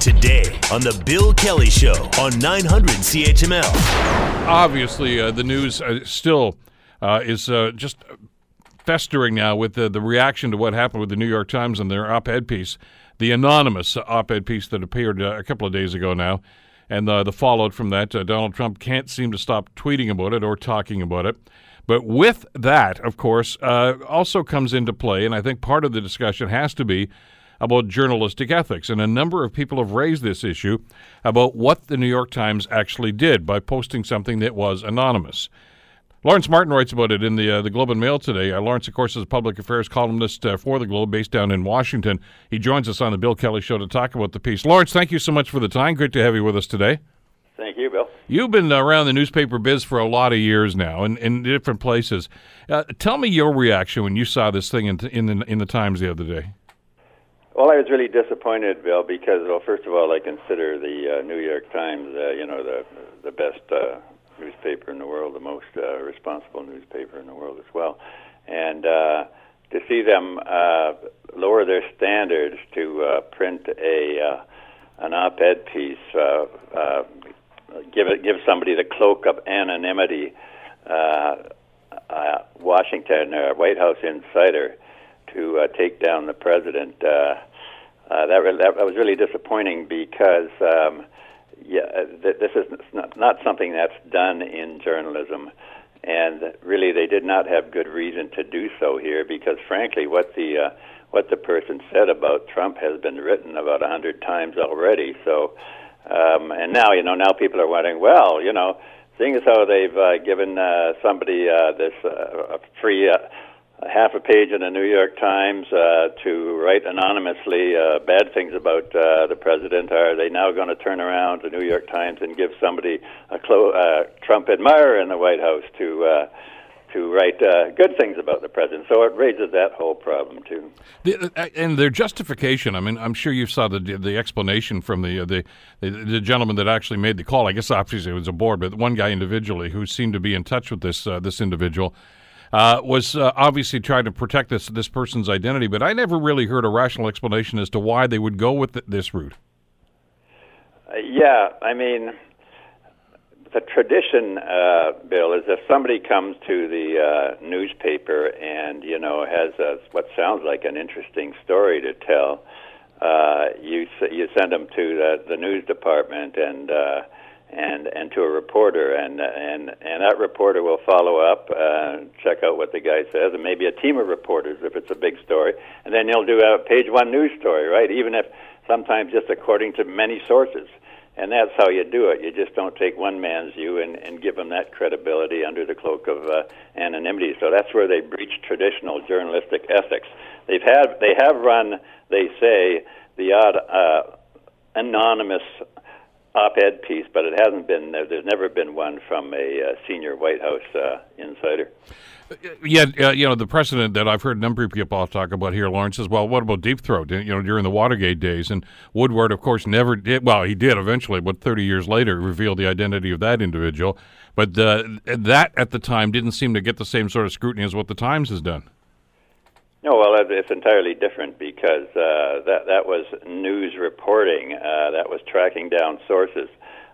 Today on The Bill Kelly Show on 900 CHML. Obviously, uh, the news uh, still uh, is uh, just festering now with the, the reaction to what happened with the New York Times and their op ed piece, the anonymous op ed piece that appeared uh, a couple of days ago now. And uh, the fallout from that, Donald Trump can't seem to stop tweeting about it or talking about it. But with that, of course, also comes into play, and I think part of the discussion has to be about journalistic ethics. And a number of people have raised this issue about what the New York Times actually did by posting something that was anonymous. Lawrence Martin writes about it in the uh, the Globe and Mail today. Uh, Lawrence, of course, is a public affairs columnist uh, for the Globe, based down in Washington. He joins us on the Bill Kelly Show to talk about the piece. Lawrence, thank you so much for the time. Great to have you with us today. Thank you, Bill. You've been around the newspaper biz for a lot of years now, in, in different places. Uh, tell me your reaction when you saw this thing in, in, the, in the Times the other day. Well, I was really disappointed, Bill, because well, first of all, I consider the uh, New York Times, uh, you know, the the best uh, newspaper in the world, the most uh, responsible newspaper in the world as well, and uh, to see them uh, lower their standards to uh, print a uh, an op-ed piece, uh, uh, give it give somebody the cloak of anonymity, uh, uh, Washington uh, White House insider to uh, take down the president. Uh, uh, that, that was really disappointing because um, yeah, uh, th- this is not, not something that's done in journalism, and really they did not have good reason to do so here because, frankly, what the uh, what the person said about Trump has been written about a hundred times already. So, um, and now you know now people are wondering, well, you know, seeing as how they've uh, given uh, somebody uh, this uh, free. Uh, half a page in the New York Times uh, to write anonymously uh, bad things about uh, the president. Are they now going to turn around the New York Times and give somebody a clo- uh, Trump admirer in the White House to uh, to write uh, good things about the president? So it raises that whole problem too. The, uh, and their justification. I mean, I'm sure you saw the the explanation from the, uh, the the the gentleman that actually made the call. I guess obviously it was a board, but one guy individually who seemed to be in touch with this uh, this individual uh, was uh, obviously trying to protect this this person's identity, but I never really heard a rational explanation as to why they would go with th- this route. Uh, yeah, I mean, the tradition, uh, Bill, is if somebody comes to the uh, newspaper and you know has a, what sounds like an interesting story to tell, uh, you you send them to the, the news department and. And and to a reporter, and and and that reporter will follow up, uh, check out what the guy says, and maybe a team of reporters if it's a big story, and then you'll do a page one news story, right? Even if sometimes just according to many sources, and that's how you do it. You just don't take one man's view and, and give them that credibility under the cloak of uh, anonymity. So that's where they breach traditional journalistic ethics. They've had they have run, they say, the odd uh, anonymous op-ed piece, but it hasn't been. There's never been one from a uh, senior White House uh, insider. Yet, uh, you know the precedent that I've heard a number of people talk about here, Lawrence, as well. What about Deep Throat? You know, during the Watergate days, and Woodward, of course, never did. Well, he did eventually, but 30 years later, revealed the identity of that individual. But uh, that at the time didn't seem to get the same sort of scrutiny as what the Times has done. No, well, it's entirely different because uh, that that was news reporting. Uh, that was tracking down sources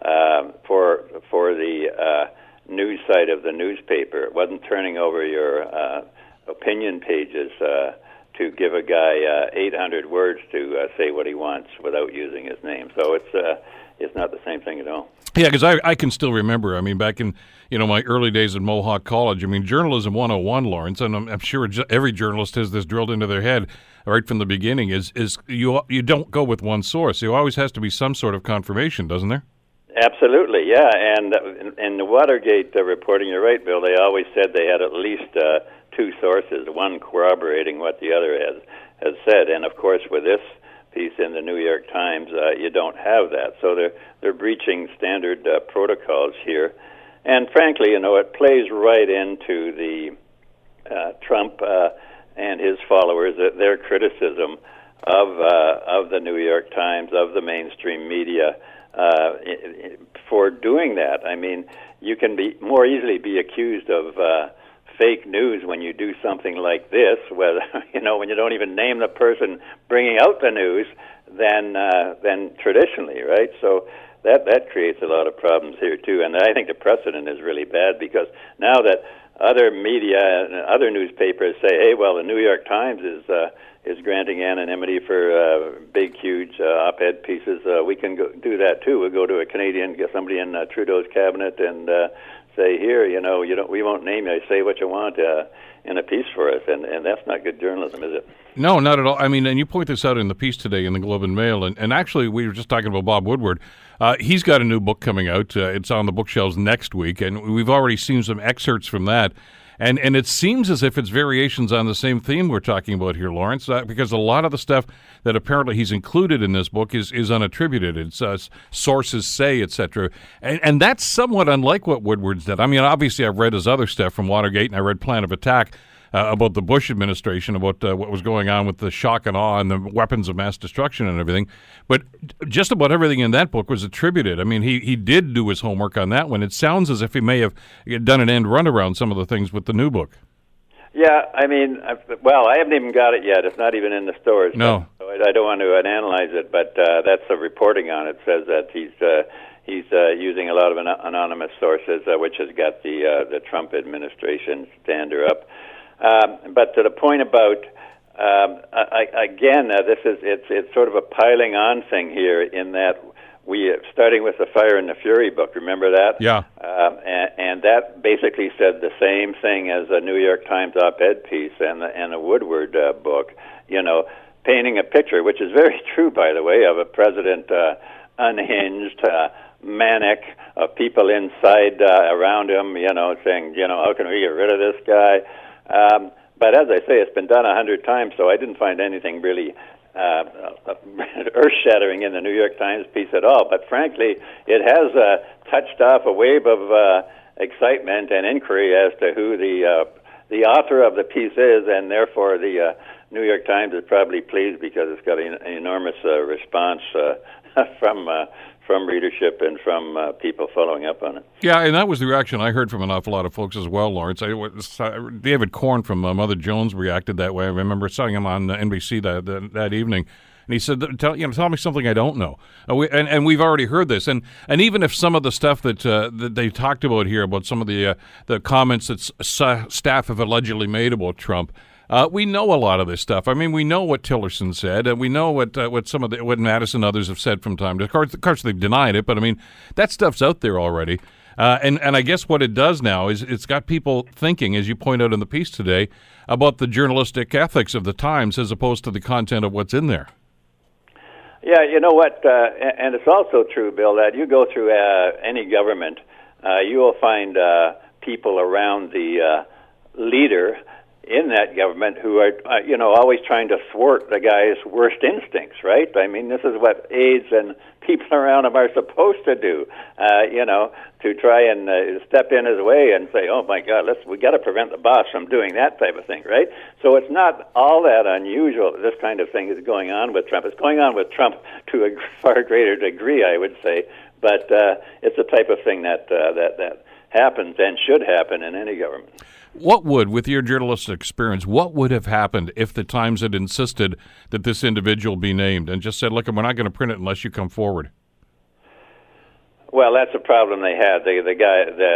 uh, for for the uh, news side of the newspaper. It wasn't turning over your uh, opinion pages uh, to give a guy uh, 800 words to uh, say what he wants without using his name. So it's uh, it's not the same thing at all. Yeah, because I, I can still remember. I mean, back in you know my early days at Mohawk College. I mean, journalism 101, Lawrence, and I'm, I'm sure every journalist has this drilled into their head right from the beginning. Is is you you don't go with one source. There always has to be some sort of confirmation, doesn't there? Absolutely, yeah. And in the Watergate uh, reporting, you're right, Bill. They always said they had at least uh, two sources, one corroborating what the other has has said. And of course, with this piece in the New York Times, uh, you don't have that. So they're they're breaching standard uh, protocols here, and frankly, you know, it plays right into the uh, Trump uh, and his followers uh, their criticism of uh, of the New York Times of the mainstream media uh, for doing that. I mean, you can be more easily be accused of uh, fake news when you do something like this, whether you know when you don't even name the person bringing out the news, than uh, than traditionally, right? So that that creates a lot of problems here too. And I think the precedent is really bad because now that other media and other newspapers say, "Hey, well, the New York Times is uh, is granting anonymity for uh, big, huge uh, op-ed pieces," uh, we can go do that too. We'll go to a Canadian, get somebody in uh, Trudeau's cabinet, and uh, say, "Here, you know, you don't, we won't name you. Say what you want." Uh, in a piece for us, and, and that's not good journalism, is it? No, not at all. I mean, and you point this out in the piece today in the Globe and Mail, and, and actually, we were just talking about Bob Woodward. Uh, he's got a new book coming out. Uh, it's on the bookshelves next week, and we've already seen some excerpts from that. And and it seems as if it's variations on the same theme we're talking about here, Lawrence, uh, because a lot of the stuff that apparently he's included in this book is is unattributed. It's uh, sources say, etc. And, and that's somewhat unlike what Woodward's did. I mean, obviously, I've read his other stuff from Watergate, and I read Plan of Attack uh, about the Bush administration, about uh, what was going on with the shock and awe and the weapons of mass destruction and everything. But just about everything in that book was attributed. I mean, he, he did do his homework on that one. It sounds as if he may have done an end run around some of the things with the new book. Yeah, I mean, well, I haven't even got it yet. It's not even in the stores. No, so I don't want to analyze it, but uh, that's the reporting on it. Says that he's uh, he's uh, using a lot of an- anonymous sources, uh, which has got the uh, the Trump administration stander up. Um, but to the point about um, I, again, uh, this is it's it's sort of a piling on thing here in that we starting with the Fire and the Fury book. Remember that? Yeah. Um, and, and that basically said the same thing as a New York Times op-ed piece and the, and a Woodward uh, book. You know, painting a picture, which is very true, by the way, of a president uh, unhinged. Uh, manic of people inside uh, around him, you know, saying, you know, how can we get rid of this guy? Um, but as I say, it's been done a hundred times, so I didn't find anything really uh, earth-shattering in the New York Times piece at all. But frankly, it has uh, touched off a wave of uh, excitement and inquiry as to who the uh, the author of the piece is, and therefore the uh, New York Times is probably pleased because it's got an, enormous uh, response uh, from uh, from readership and from uh, people following up on it. Yeah, and that was the reaction I heard from an awful lot of folks as well, Lawrence. I, uh, David Corn from uh, Mother Jones reacted that way. I remember seeing him on NBC that, that, that evening. And he said, "Tell you know, tell me something I don't know." Uh, we, and, and we've already heard this. And and even if some of the stuff that uh, that they talked about here about some of the uh, the comments that s- staff have allegedly made about Trump, uh, we know a lot of this stuff. I mean, we know what Tillerson said, and we know what uh, what some of the what Mattis and others have said from time to course. Of course, they've denied it, but I mean, that stuff's out there already. Uh, and and I guess what it does now is it's got people thinking, as you point out in the piece today, about the journalistic ethics of the Times as opposed to the content of what's in there. Yeah, you know what, uh, and it's also true, Bill, that you go through uh, any government, uh, you will find uh, people around the uh, leader in that government who are, uh, you know, always trying to thwart the guy's worst instincts, right? I mean, this is what aides and people around him are supposed to do, uh, you know, to try and uh, step in his way and say, "Oh my God, let's we got to prevent the boss from doing that type of thing," right? So it's not all that unusual. that This kind of thing is going on with Trump. It's going on with Trump to a far greater degree, I would say, but uh, it's the type of thing that uh, that that happens and should happen in any government. What would, with your journalistic experience, what would have happened if the Times had insisted that this individual be named and just said, "Look, we're not going to print it unless you come forward"? Well, that's a problem they had. The the guy the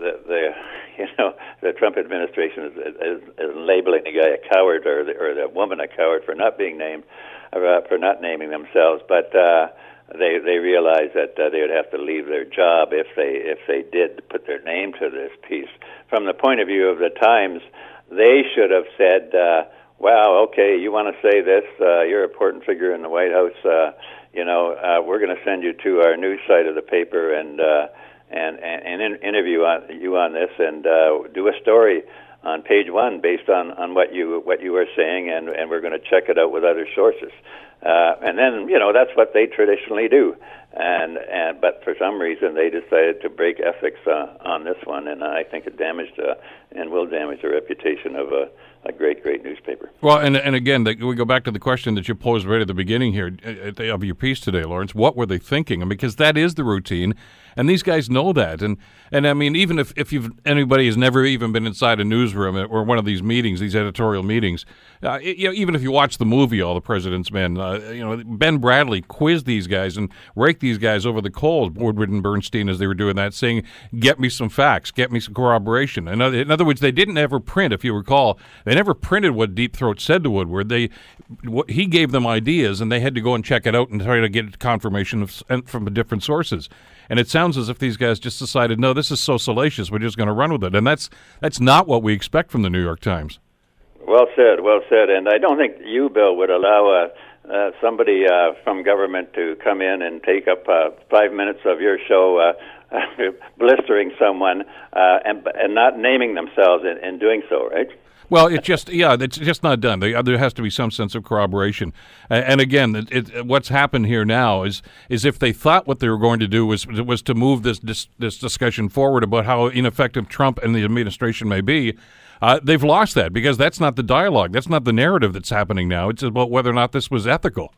the, the you know the Trump administration is, is, is labeling the guy a coward or the, or the woman a coward for not being named, uh, for not naming themselves. But uh, they they realized that uh, they would have to leave their job if they if they did put their name to this piece. From the point of view of the Times, they should have said, uh, "Wow, okay, you want to say this? Uh, you're an important figure in the White House. Uh, you know, uh, we're going to send you to our news site of the paper and uh, and and, and in, interview on, you on this and uh, do a story." On page one based on, on what you what you were saying, and, and we're going to check it out with other sources. Uh, and then you know that's what they traditionally do, and and but for some reason they decided to break ethics uh, on this one, and I think it damaged uh, and will damage the reputation of uh, a great, great newspaper. Well, and and again, the, we go back to the question that you posed right at the beginning here uh, of your piece today, Lawrence. What were they thinking? because that is the routine, and these guys know that. And and I mean, even if if you've anybody has never even been inside a newsroom or one of these meetings, these editorial meetings, uh, you know, even if you watch the movie All the President's Men, uh, you know, Ben Bradlee quizzed these guys and raked these guys over the coals, Woodward and Bernstein, as they were doing that, saying, "Get me some facts, get me some corroboration." In other, in other words, they didn't ever print, if you recall, they never printed what Deep Throat said to Woodward. They what, he gave them ideas, and they had to go and check it out and try to get confirmation of, from different sources. And it sounds as if these guys just decided, no, this is so salacious, we're just going to run with it. And that's that's not what we expect from the New York Times. Well said, well said. And I don't think you, Bill, would allow uh, uh, somebody uh, from government to come in and take up uh, five minutes of your show. Uh, blistering someone uh, and and not naming themselves in, in doing so, right? Well, it's just yeah, it's just not done. There has to be some sense of corroboration. And again, it, it, what's happened here now is is if they thought what they were going to do was was to move this this, this discussion forward about how ineffective Trump and the administration may be. Uh, they've lost that because that's not the dialogue. That's not the narrative that's happening now. It's about whether or not this was ethical.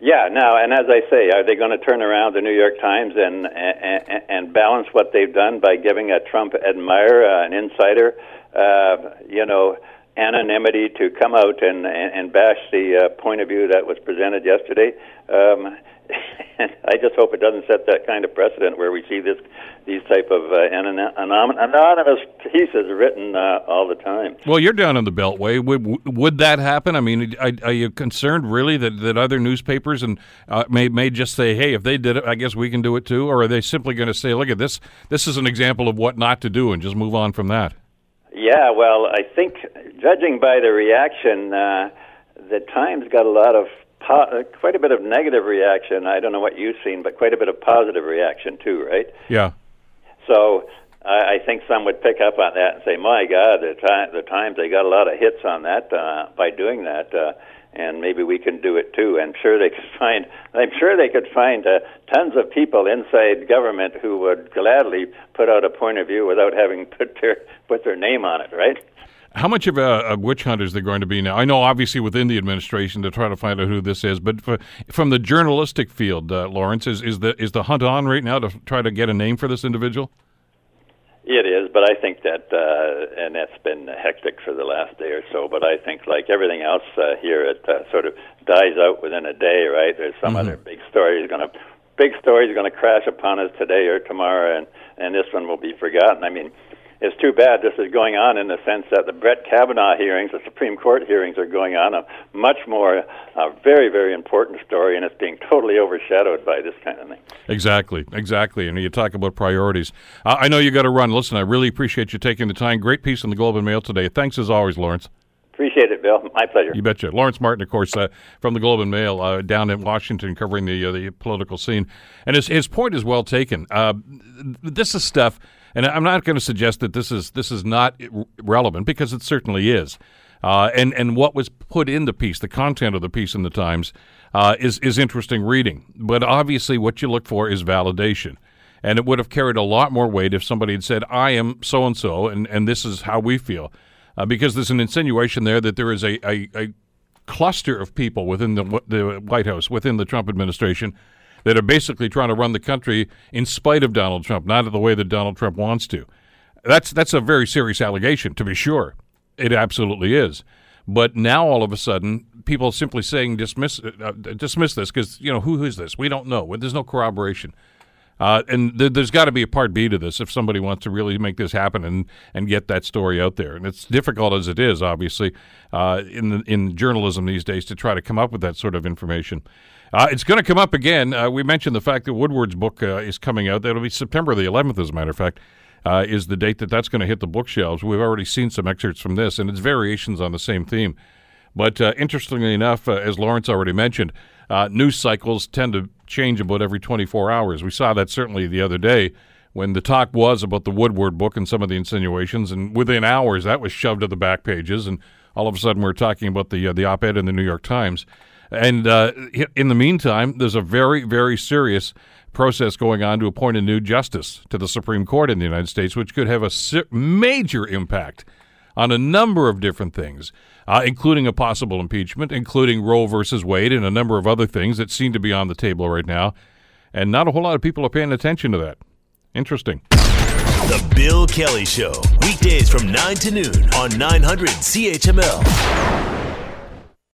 Yeah, now, and as I say, are they going to turn around the New York Times and and, and balance what they've done by giving a Trump admirer, uh, an insider, uh, you know, anonymity to come out and, and, and bash the uh, point of view that was presented yesterday. Um, I just hope it doesn't set that kind of precedent where we see this these type of uh, anonymous pieces written uh, all the time. Well, you're down in the Beltway. Would would that happen? I mean, are, are you concerned really that, that other newspapers and uh, may may just say, "Hey, if they did it, I guess we can do it too," or are they simply going to say, "Look at this. This is an example of what not to do," and just move on from that? Yeah, well, I think judging by the reaction, uh, the Times got a lot of po- uh, quite a bit of negative reaction. I don't know what you've seen, but quite a bit of positive reaction too, right? Yeah. So I, I think some would pick up on that and say, "My God, the, time, the Times they got a lot of hits on that uh, by doing that." Uh, and maybe we can do it too. I'm sure they could find. I'm sure they could find uh, tons of people inside government who would gladly put out a point of view without having put their put their name on it. Right? How much of a, a witch hunt is there going to be now? I know, obviously, within the administration to try to find out who this is, but for, from the journalistic field, uh, Lawrence, is, is the is the hunt on right now to try to get a name for this individual? It is, but I think that, uh, and that's been hectic for the last day or so. But I think, like everything else uh, here, it uh, sort of dies out within a day. Right? There's some mm-hmm. other big story is going to, big story is going to crash upon us today or tomorrow, and and this one will be forgotten. I mean, it's too bad this is going on in the sense that the Brett Kavanaugh hearings, the Supreme Court hearings, are going on. A much more, a very, very important story, and it's being totally overshadowed by this kind of thing. Exactly, exactly. And you talk about priorities. Uh, I know you got to run. Listen, I really appreciate you taking the time. Great piece in the Globe and Mail today. Thanks as always, Lawrence. Appreciate it, Bill. My pleasure. You betcha. Lawrence Martin, of course, uh, from the Globe and Mail uh, down in Washington, covering the uh, the political scene, and his his point is well taken. Uh, this is stuff and I'm not going to suggest that this is this is not relevant because it certainly is. Uh, and and what was put in the piece, the content of the piece in the Times, uh, is is interesting reading. But obviously, what you look for is validation, and it would have carried a lot more weight if somebody had said, "I am so and so, and this is how we feel," uh, because there's an insinuation there that there is a, a, a cluster of people within the the White House, within the Trump administration, that are basically trying to run the country in spite of Donald Trump, not in the way that Donald Trump wants to. That's that's a very serious allegation, to be sure. It absolutely is. But now all of a sudden, people simply saying dismiss uh, dismiss this because you know who is this? We don't know. There's no corroboration. Uh, and th- there's got to be a part B to this if somebody wants to really make this happen and, and get that story out there. And it's difficult as it is, obviously, uh, in the, in journalism these days to try to come up with that sort of information. Uh, it's going to come up again. Uh, we mentioned the fact that Woodward's book uh, is coming out. That'll be September the 11th, as a matter of fact, uh, is the date that that's going to hit the bookshelves. We've already seen some excerpts from this, and it's variations on the same theme. But uh, interestingly enough, uh, as Lawrence already mentioned, news cycles tend to change about every 24 hours. We saw that certainly the other day when the talk was about the Woodward book and some of the insinuations, and within hours that was shoved to the back pages, and all of a sudden we're talking about the the op-ed in the New York Times. And uh, in the meantime, there's a very, very serious process going on to appoint a new justice to the Supreme Court in the United States, which could have a major impact on a number of different things, uh, including a possible impeachment, including Roe versus Wade, and a number of other things that seem to be on the table right now. And not a whole lot of people are paying attention to that. Interesting. The Bill Kelly Show, weekdays from 9 to noon on 900 CHML.